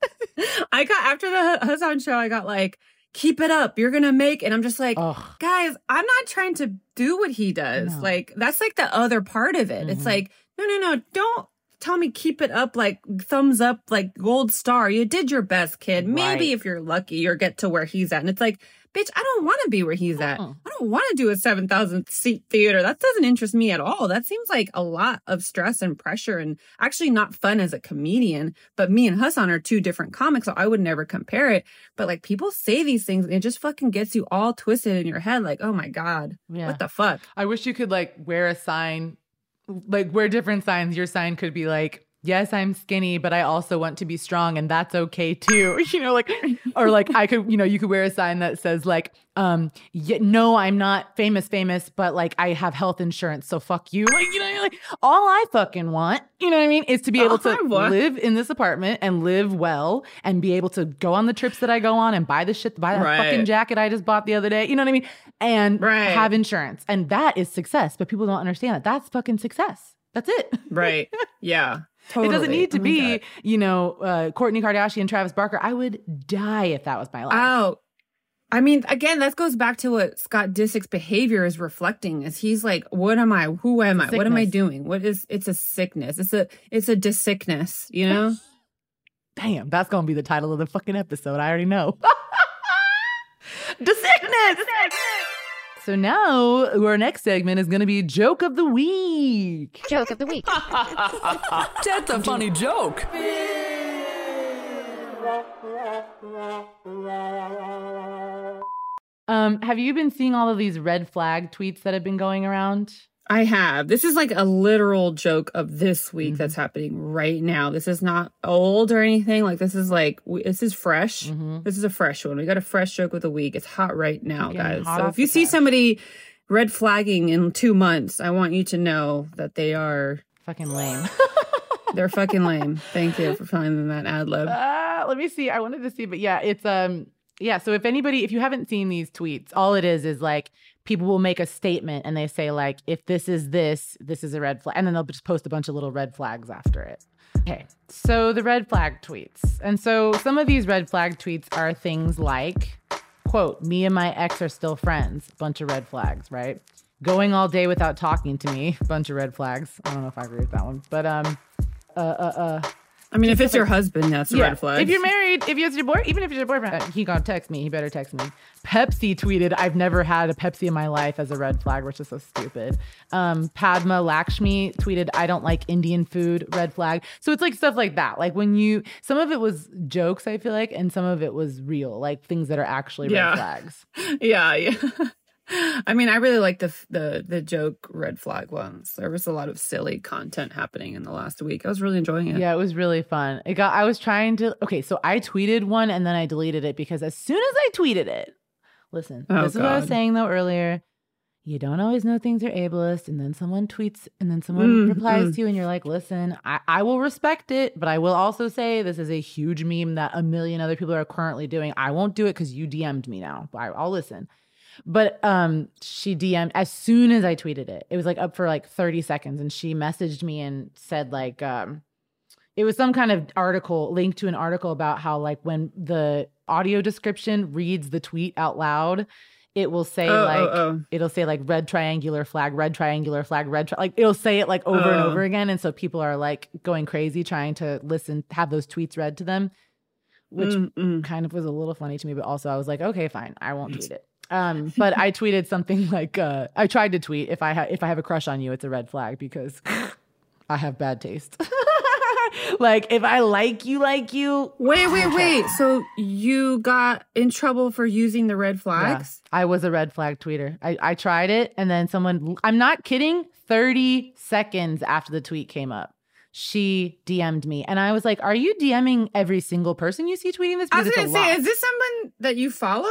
I got after the Hasan show, I got like, keep it up. You're gonna make and I'm just like, Ugh. guys, I'm not trying to do what he does. No. Like that's like the other part of it. It's Mhm. like, no, no, no, don't tell me keep it up like thumbs up like gold star. You did your best, kid. Maybe Right. if you're lucky, you'll get to where he's at. And it's like, bitch, I don't want to be where he's at. Mm-mm. I don't want to do a 7,000 seat theater. That doesn't interest me at all. That seems like a lot of stress and pressure and actually not fun as a comedian. But me and Hasan are two different comics, so I would never compare it. But like people say these things and it just fucking gets you all twisted in your head. Like, oh my God, Yeah. what the fuck? I wish you could like wear a sign, like wear different signs. Your sign could be like, yes, I'm skinny, but I also want to be strong and that's okay too. You know, like, or like I could, you know, you could wear a sign that says like, um, y- no, I'm not famous, famous, but like I have health insurance. So fuck you. Like, you know, like all I fucking want, you know what I mean? Is to be able to live in this apartment and live well and be able to go on the trips that I go on and buy the shit, buy that fucking jacket I just bought the other day. You know what I mean? And Right. have insurance. And that is success. But people don't understand that. That's fucking success. That's it. Right. Yeah. Totally. It doesn't need to Oh be, God. you know, uh, Kourtney Kardashian, Travis Barker. I would die if that was my life. Oh, I mean, again, that goes back to what Scott Disick's behavior is reflecting. Is he's like, "What am I? Who am I? What am I doing? What is? It's a sickness. It's a it's a disickness. You know? Damn, that's going to be the title of the fucking episode. I already know. the sickness. So now our next segment is going to be joke of the week. Joke of the week. That's a funny joke. Um, have you been seeing all of these red flag tweets that have been going around? I have. This is like a literal joke of this week that's happening right now. This is not old or anything. Like this is like we, this is fresh. Mm-hmm. This is a fresh one. We got a fresh joke of the week. It's hot right now, guys. So if you see somebody red flagging in two months, I want you to know that they are Fucking lame. they're fucking lame. Thank you for finding that ad lib. Ah, let me see. I wanted to see, but yeah, it's um yeah, so if anybody if you haven't seen these tweets, all it is is like people will make a statement and they say like if this is this, this is a red flag and then they'll just post a bunch of little red flags after it. Okay. So the red flag tweets. And so some of these red flag tweets are things like quote, me and my ex are still friends, bunch of red flags, right? Going all day without talking to me, bunch of red flags. I don't know if I agree with that one. But um uh uh uh I mean, if it's your husband, that's a Yeah. red flag. If you're married, if it's your boy, even if it's your boyfriend, uh, he gonna text me. He better text me. Pepsi tweeted, "I've never had a Pepsi in my life as a red flag, which is so stupid." Um, Padma Lakshmi tweeted, "I don't like Indian food, red flag." So it's like stuff like that. Like when you, some of it was jokes, I feel like, and some of it was real, like things that are actually Yeah. red flags. yeah, yeah. I mean, I really like the the the joke red flag ones. There was a lot of silly content happening in the last week. I was really enjoying it. Yeah, it was really fun. It got I was trying to okay, so I tweeted one and then I deleted it because as soon as I tweeted it, listen, Oh, this is what I was saying though earlier. You don't always know things are ableist, and then someone tweets and then someone Mm, replies mm. to you, and you're like, listen, I, I will respect it, but I will also say this is a huge meme that a million other people are currently doing. I won't do it because you DM'd me now. I, I'll listen. But um, she DM'd as soon as I tweeted it. It was like up for like 30 seconds, and she messaged me and said like, um, it was some kind of article linked to an article about how like when the audio description reads the tweet out loud, it will say Oh, like oh, oh. it'll say like red triangular flag, red triangular flag, red tri- like it'll say it like over and Oh. over again, and so people are like going crazy trying to listen, have those tweets read to them, which Mm, mm. kind of was a little funny to me, but also I was like, okay, fine, I won't tweet it. Um, but I tweeted something like, uh, I tried to tweet if I ha- if I have a crush on you, it's a red flag because I have bad taste. like if I like you, like you. Wait, wait, wait. So you got in trouble for using the red yeah, flags? I was a red flag tweeter. I, I tried it, and then someone. I'm not kidding. Thirty seconds after the tweet came up, she DM'd me, and I was like, "Are you DMing every single person you see tweeting this?" I was gonna say, lot. is this someone that you follow?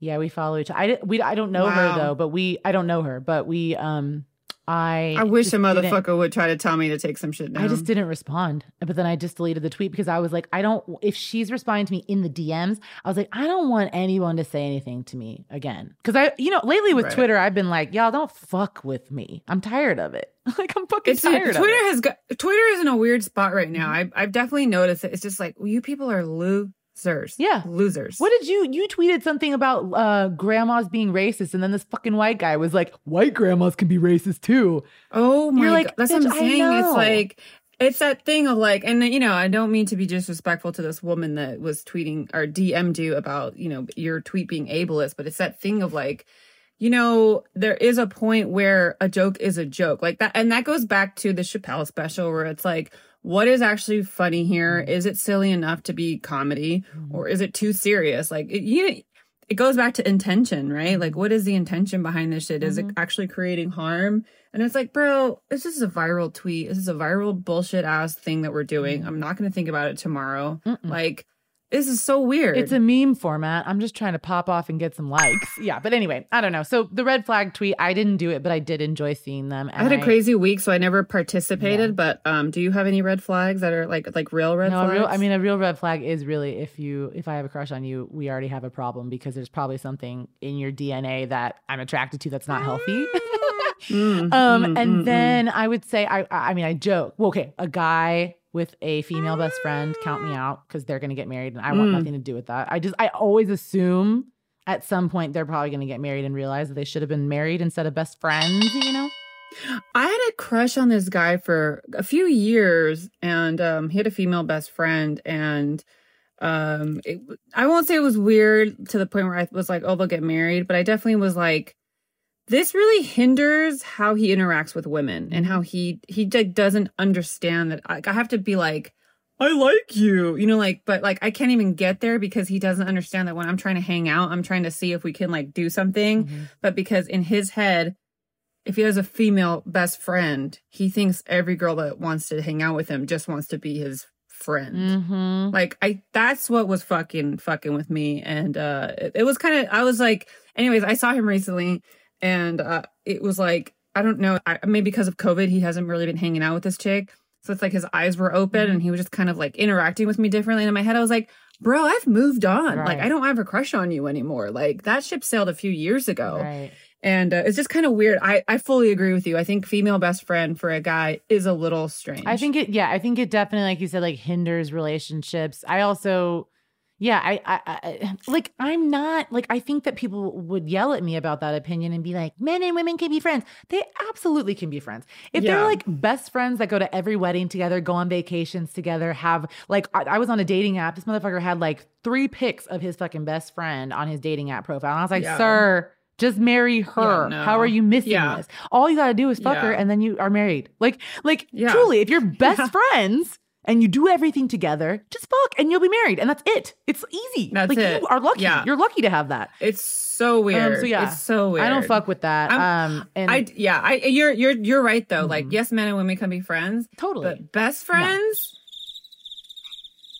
Yeah, we follow each. I we I don't know her though, but we I don't know her, but we um I I wish a motherfucker would try to tell me to take some shit down. I just didn't respond. But then I just deleted the tweet because I was like, I don't if she's responding to me in the DMs, I was like, I don't want anyone to say anything to me again. Cuz I you know, lately with Right. Twitter, I've been like, y'all don't fuck with me. I'm tired of it. like I'm fucking It's tired Twitter of it. has got Twitter is in a weird spot right now. I've I've definitely noticed it. It's just like well, you people are losers. Yeah. losers. What did you you tweeted something about uh grandmas being racist and then this fucking white guy was like, white grandmas can be racist too. Oh my You're like, god, that's what I'm saying. It's like it's that thing of like, and you know, I don't mean to be disrespectful to this woman that was tweeting or DM'd you about you know your tweet being ableist, but it's that thing of like. You know, there is a point where a joke is a joke like that. And that goes back to the Chappelle special where it's like, what is actually funny here? Mm. Is it silly enough to be comedy mm. or is it too serious? Like, it, you, it goes back to intention, right? Mm. Like, what is the intention behind this shit? Is it mm-hmm. actually creating harm? And it's like, bro, this is a viral tweet. This is a viral bullshit ass thing that we're doing. I'm not going to think about it tomorrow. Like, this is so weird. It's a meme format. I'm just trying to pop off and get some likes. Yeah, but anyway, I don't know. So the red flag tweet, I didn't do it, but I did enjoy seeing them. I had a crazy week, so I never participated. But um, do you have any red flags that are like like real red No, flags? real, I mean, a real red flag is really if you if I have a crush on you, we already have a problem because there's probably something in your DNA that I'm attracted to that's not healthy. Mm, um, mm, and mm, then I would say I I I mean I joke. Well, okay, a guy with a female best friend, count me out because they're gonna get married and I want Mm. nothing to do with that. I just I always assume at some point they're probably gonna get married and realize that they should have been married instead of best friends. You know. I had a crush on this guy for a few years, and um, he had a female best friend, and um, it, I won't say it was weird to the point where I was like, "Oh, they'll get married," but I definitely was like, "This really hinders how he interacts with women and how he he like, doesn't understand that." Like, I have to be like. I like you, you know, like, but like, I can't even get there because he doesn't understand that when I'm trying to hang out, I'm trying to see if we can like do something. But because in his head, if he has a female best friend, he thinks every girl that wants to hang out with him just wants to be his friend. Mm-hmm. Like I that's what was fucking fucking with me and uh it, it was kind of I was like anyways, I saw him recently and uh it was like I don't know, I, maybe because of COVID he hasn't really been hanging out with this chick. So it's like his eyes were open and he was just kind of like interacting with me differently and in my head I was like, "Bro, I've moved on. Like I don't have a crush on you anymore. Like that ship sailed a few years ago." Right. And uh, it's just kind of weird. I, I fully agree with you. I think female best friend for a guy is a little strange. I think it, yeah, I think it definitely, like you said, like hinders relationships. I also, Yeah, I, I, I, like, I'm not like, I think that people would yell at me about that opinion and be like, men and women can be friends. They absolutely can be friends. If they're like best friends that go to every wedding together, go on vacations together, have like, I, I was on a dating app. This motherfucker had like three pics of his fucking best friend on his dating app profile. And I was like, Yeah. sir, just marry her. no. How are you missing Yeah. this? All you gotta do is fuck her and then you are married. Like, like Yeah. truly, if you're best Yeah. friends and you do everything together, just fuck and you'll be married. And that's it. It's easy. That's like it. you are lucky. Yeah. You're lucky to have that. It's so weird. Um, so yeah, it's so weird. I don't fuck with that. I'm- um, and I yeah, I you're you're you're right though. Like Mhm. yes, men and women can be friends, totally but best friends.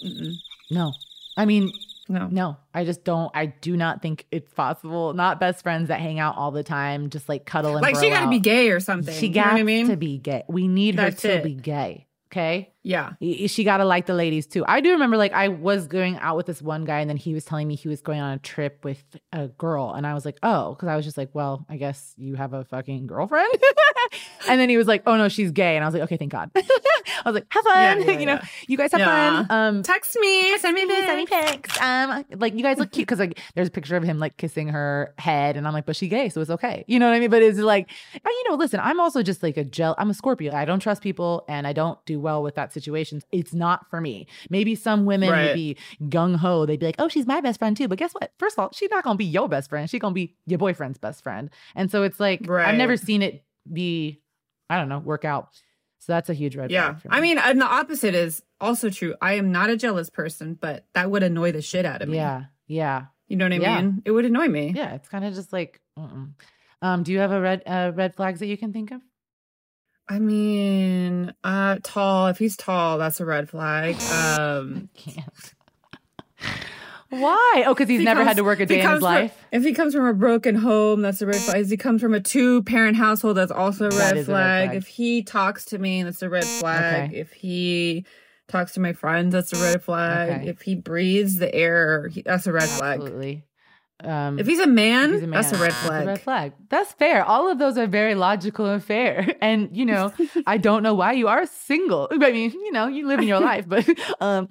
Mm-mm. no. I mean, No, no. I just don't. I do not think it's possible. Not best friends that hang out all the time, just like cuddle and like she got to out. be gay or something. She you know got I mean? to be gay. We need her to it. be gay. Okay. Yeah, She got to like the ladies too. I do remember like I was going out with this one guy and then he was telling me he was going on a trip with a girl. And I was like, oh, because I was just like, well, I guess you have a fucking girlfriend. and then he was like, oh no, she's gay. And I was like, okay, thank God. I was like, have fun. Yeah, yeah, you know, yeah. you guys have fun. Um, text me, send me pics, send me pics. Um, like you guys look cute because like there's a picture of him like kissing her head, and I'm like, but she gay, so it's okay. You know what I mean? But it's like, you know, listen, I'm also just like a gel. I'm a Scorpio. I don't trust people, and I don't do well with that situation. It's not for me. Maybe some women Right. would be gung ho. They'd be like, oh, she's my best friend too. But guess what? First of all, she's not gonna be your best friend. She's gonna be your boyfriend's best friend. And so it's like I've never seen it be, I don't know, work out. So that's a huge red Yeah, flag. for I mean, and the opposite is also true. I am not a jealous person, but that would annoy the shit out of me. yeah, yeah. you know what I Yeah. mean? It would annoy me. Yeah, it's kind of just like. Mm-mm. Um, do you have a red uh, red flags that you can think of? I mean, uh, tall. If he's tall, that's a red flag. Um, Can't. Why? Oh, because he's he never had to work a day in his from- life. if he comes from a broken home, that's a red flag. If he comes from a two parent household, that's also a That red, a red flag. flag. If he talks to me, that's a red flag. Okay. If he talks to my friends, that's a red flag. Okay. If he breathes the air, he, that's a red flag. Absolutely. Um, If he's a man, if he's a that's a man, red flag. red flag. That's fair. All of those are very logical and fair. And you know, I don't know why you are single. I mean, you know, you live in your life, but um,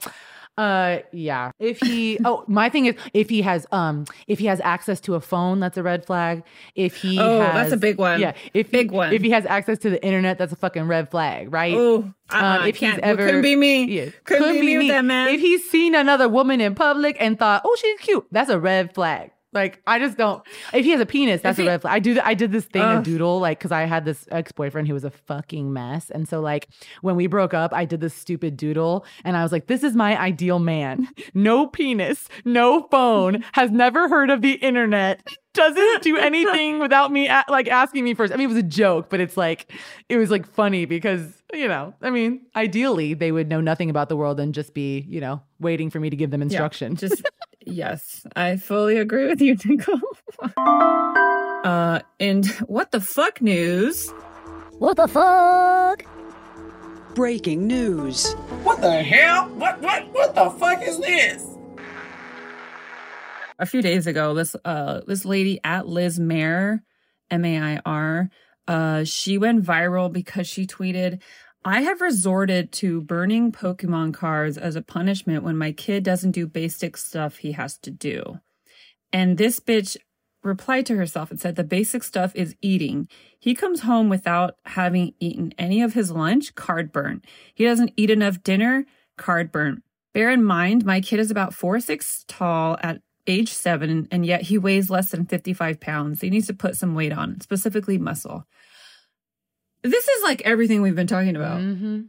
uh, yeah. If he, oh, my thing is, if he has, um, if he has access to a phone, that's a red flag. If he, Oh, has, that's a big one. Yeah. If Big he, one. If he has access to the internet, that's a fucking red flag, right? Oh, uh, Um, if he's ever- couldn't be me. Yeah, couldn't, be, me with that man. If he's seen another woman in public and thought, "Oh, she's cute," that's a red flag. Like I just don't. If he has a penis, that's he- a red flag. I do. I did this thing, a doodle, like because I had this ex boyfriend who was a fucking mess, and so like when we broke up, I did this stupid doodle, and I was like, "This is my ideal man: no penis, no phone, has never heard of the internet." Doesn't do anything without me a- like asking me first. I mean, it was a joke, but it's like it was like funny because you know, I mean, ideally they would know nothing about the world and just be you know waiting for me to give them Yeah, instruction. just yes, I fully agree with you, Niccole. uh, and what the fuck news? What the fuck? Breaking news. What the hell? What what what the fuck is this? a few days ago, this uh this lady at Liz Mair, M A I R, uh, she went viral because she tweeted, I have resorted to burning Pokemon cards as a punishment when my kid doesn't do basic stuff he has to do. And this bitch replied to herself and said, The basic stuff is eating. He comes home without having eaten any of his lunch, card burn. He doesn't eat enough dinner, card burn. Bear in mind, my kid is about four six tall at age seven, and yet he weighs less than 55 pounds. He needs to put some weight on, specifically muscle. This is like everything we've been talking about. hmm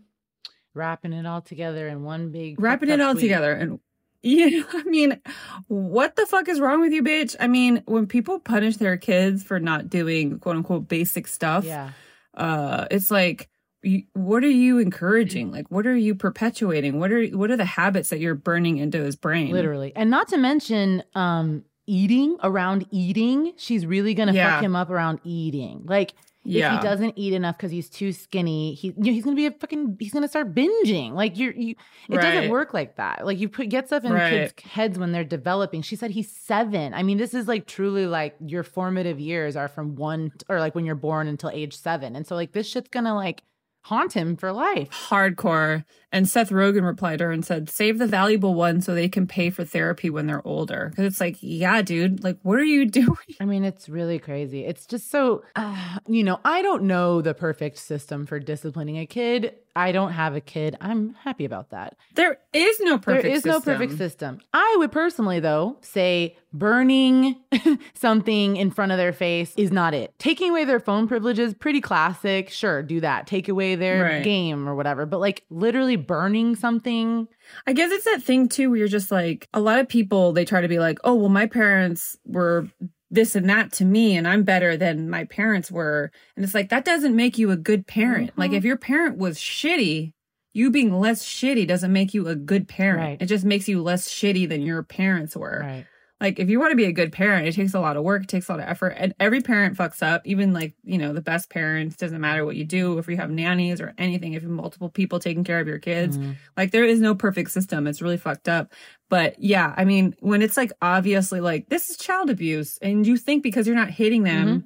Wrapping it all together in one big Wrapping it all tweet. together. And yeah, I mean, what the fuck is wrong with you, bitch? I mean, when people punish their kids for not doing quote unquote basic stuff, Yeah. uh, it's like, you, what are you encouraging? Like, what are you perpetuating? What are what are the habits that you're burning into his brain? Literally. And not to mention um eating around eating. She's really gonna Yeah. fuck him up around eating. Like if he doesn't eat enough because he's too skinny, he you know, he's gonna be a fucking he's gonna start binging. Like you're you it doesn't work like that. Like you put get stuff in Right. kids' heads when they're developing. She said he's seven. I mean, this is like truly like your formative years are from one or like when you're born until age seven. And so like this shit's gonna like haunt him for life. hardcore. And Seth Rogen replied to her and said, "Save the valuable ones so they can pay for therapy when they're older." Because it's like, yeah, dude, like, what are you doing? I mean, it's really crazy. It's just so, uh, you know, I don't know the perfect system for disciplining a kid. I don't have a kid. I'm happy about that. There is no perfect. there is no system. perfect system. I would personally, though, say burning something in front of their face is not it. Taking away their phone privileges, pretty classic. Sure, do that. Take away their Right. game or whatever. But like literally burning something. I guess it's that thing too, where you're just like, a lot of people they try to be like, oh, well, my parents were this and that to me, and I'm better than my parents were, and it's like that doesn't make you a good parent. Like if mm-hmm. your parent was shitty. You being less shitty doesn't make you a good parent. Right. It just makes you less shitty than your parents were. Right. like if you want to be a good parent it takes a lot of work it takes a lot of effort and every parent fucks up even like you know the best parents doesn't matter what you do if you have nannies or anything if you have multiple people taking care of your kids mm-hmm. like there is no perfect system it's really fucked up but yeah i mean when it's like obviously like this is child abuse and you think because you're not hitting them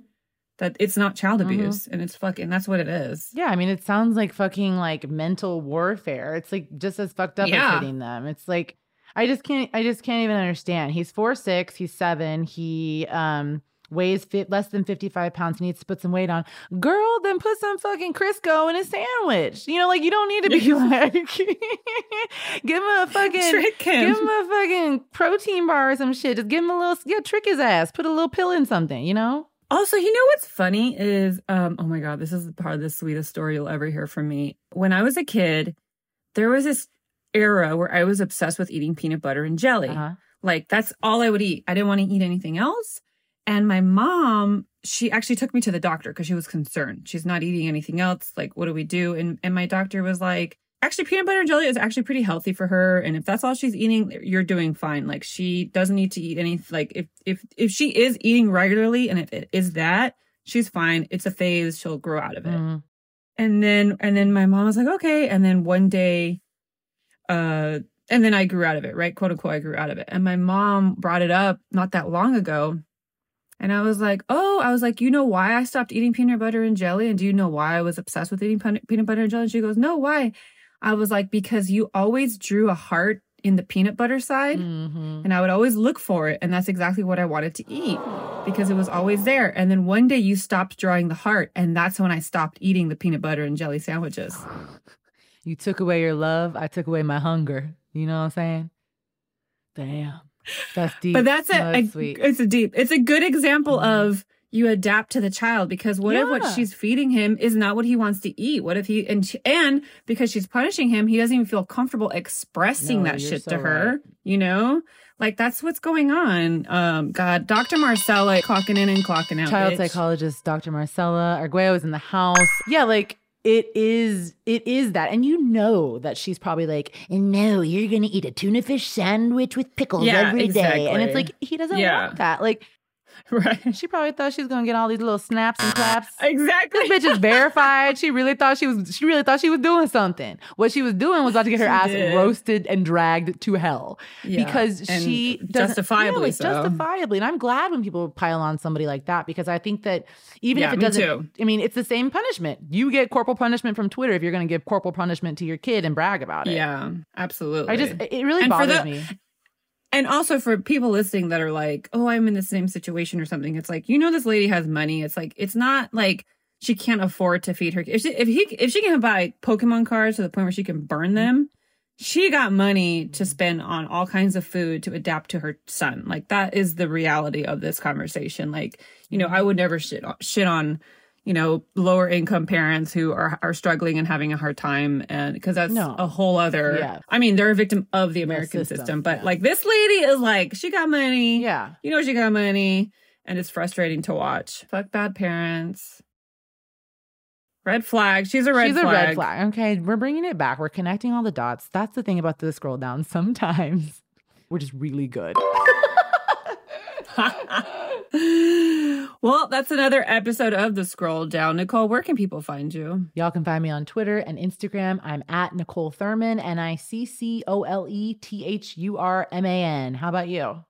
that it's not child abuse and it's fucking that's what it is Yeah, I mean, it sounds like fucking like mental warfare. It's like just as fucked up Yeah. as hitting them. It's like I just can't. I just can't even understand. He's four six. He's seven. He um weighs fi- less than fifty five pounds. Needs to put some weight on. Girl, then put some fucking Crisco in a sandwich. You know, like you don't need to be like give him a fucking Trick him. give him a fucking protein bar or some shit. Just give him a little yeah, trick his ass. Put a little pill in something. You know. Also, you know what's funny is, um, oh my god, this is part of the sweetest story you'll ever hear from me. When I was a kid, there was this era where I was obsessed with eating peanut butter and jelly. Uh-huh. Like that's all I would eat. I didn't want to eat anything else. And my mom, she actually took me to the doctor because she was concerned. She's not eating anything else. Like, what do we do? And and my doctor was like, actually, peanut butter and jelly is actually pretty healthy for her. And if that's all she's eating, you're doing fine. Like she doesn't need to eat any. Like if if if she is eating regularly and if it is that, she's fine. It's a phase. She'll grow out of it. Mm. And then and then my mom was like, okay. And then one day, uh, and then I grew out of it, right? Quote unquote, I grew out of it. And my mom brought it up not that long ago. And I was like, oh, I was like, you know why I stopped eating peanut butter and jelly? And do you know why I was obsessed with eating peanut peanut butter and jelly? And she goes, no, why? I was like, because you always drew a heart in the peanut butter side. Mhm. And I would always look for it. And that's exactly what I wanted to eat because it was always there. And then one day you stopped drawing the heart. And that's when I stopped eating the peanut butter and jelly sandwiches. You took away your love. I took away my hunger. You know what I'm saying? Damn. That's deep. But that's a, No, a- it's a deep, it's a good example of you adapt to the child because what if what she's feeding him is not what he wants to eat? What if he, and, she- and because she's punishing him, he doesn't even feel comfortable expressing No, that shit so to her, right. you know? Like that's what's going on. Um, God, Dr. Marcella clocking in and clocking out. Child bitch. psychologist Dr. Marcella Arguello is in the house. Yeah, like it is it is that. And you know that she's probably like, And no, you're gonna eat a tuna fish sandwich with pickles Yeah, every day. and it's like he doesn't Yeah. want that. Like Right. she probably thought she was gonna get all these little snaps and claps. Exactly. This bitch is verified. She really thought she was. She really thought she was doing something. What she was doing was about to get her She ass did. roasted and dragged to hell Yeah, because and she justifiably yeah, so. Justifiably, and I'm glad when people pile on somebody like that because I think that even Yeah, if it doesn't, too. I mean, it's the same punishment. You get corporal punishment from Twitter if you're going to give corporal punishment to your kid and brag about it. Yeah, absolutely. I just it really And bothers the- me. And also for people listening that are like, oh, I'm in the same situation or something. It's like, you know, this lady has money. It's like, it's not like she can't afford to feed her. If she, if he, if she can buy Pokemon cards to the point where she can burn mm-hmm. them, she got money to mm-hmm. spend on all kinds of food to adapt to her son. Like that is the reality of this conversation. Like, you know, mm-hmm. I would never shit on, shit on, you know, lower income parents who are are struggling and having a hard time, and because that's No. a whole other. Yeah. I mean, they're a victim of the American system, system, but yeah. like this lady is like, she got money. Yeah. You know, she got money, and it's frustrating to watch. Fuck bad parents. Red flag. She's a red She's flag. a red flag. Okay, we're bringing it back. We're connecting all the dots. That's the thing about the scroll down. Sometimes we're just really good. well, that's another episode of the Scroll Down. Niccole, where can people find you? Y'all can find me on Twitter and Instagram. I'm at Niccole Thurman, N I C C O L E T H U R M A N. How about you?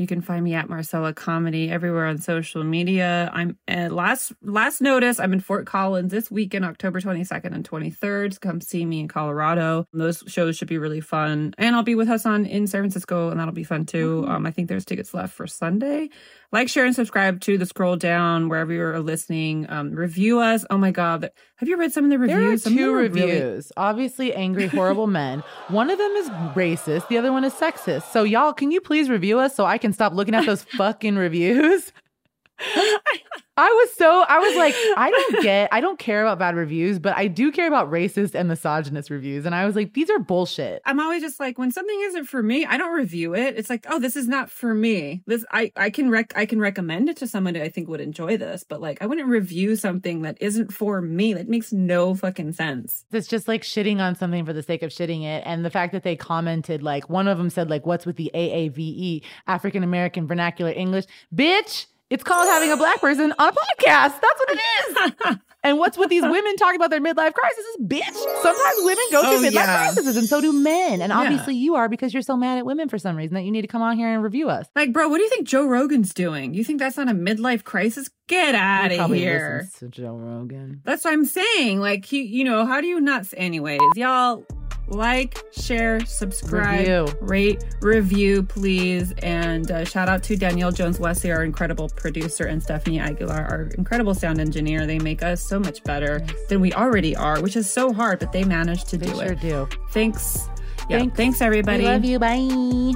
You can find me at Marcella Comedy everywhere on social media. I'm uh, last last notice. I'm in Fort Collins this weekend, October 22nd and 23rd. Come see me in Colorado. Those shows should be really fun, and I'll be with Hasan in San Francisco, and that'll be fun too. Um, I think there's tickets left for Sunday. Like, share, and subscribe to the scroll down wherever you're listening. Um, review us. Oh my god, have you read some of the reviews? There are? Some two are reviews. really- Obviously, angry, horrible men. One of them is racist. The other one is sexist. So, y'all, can you please review us so I can stop looking at those fucking reviews? I was so I was like, I don't get, I don't care about bad reviews, but I do care about racist and misogynist reviews. And I was like, these are bullshit. I'm always just like when something isn't for me, I don't review it. It's like, oh, this is not for me. This I I can rec I can recommend it to somebody I think would enjoy this, but like I wouldn't review something that isn't for me. That makes no fucking sense. It's just like shitting on something for the sake of shitting it. And the fact that they commented, like, one of them said, like, what's with the AAVE, African American Vernacular English? Bitch, it's called having a black person on a podcast. That's what it is. and what's with these women talking about their midlife crises? Bitch, sometimes women go through Oh, midlife yeah. crises, and so do men. And Yeah. obviously, you are because you're so mad at women for some reason that you need to come on here and review us. Like, bro, what do you think Joe Rogan's doing? You think that's not a midlife crisis? Get out He of probably here. to Joe Rogan. That's what I'm saying. Like he, you know, how do you not? Anyways, y'all like, share, subscribe, Review. rate, review, please, and uh, shout out to Danielle Jones Wesley, our incredible producer, and Stephanie Aguilar, our incredible sound engineer. They make us so much better than we already are, which is so hard, but they managed to They do sure it. do. Thanks. Yeah, Thanks. thanks, everybody. We love you. Bye.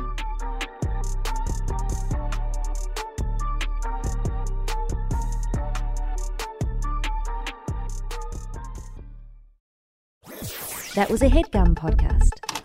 That was a headgum podcast.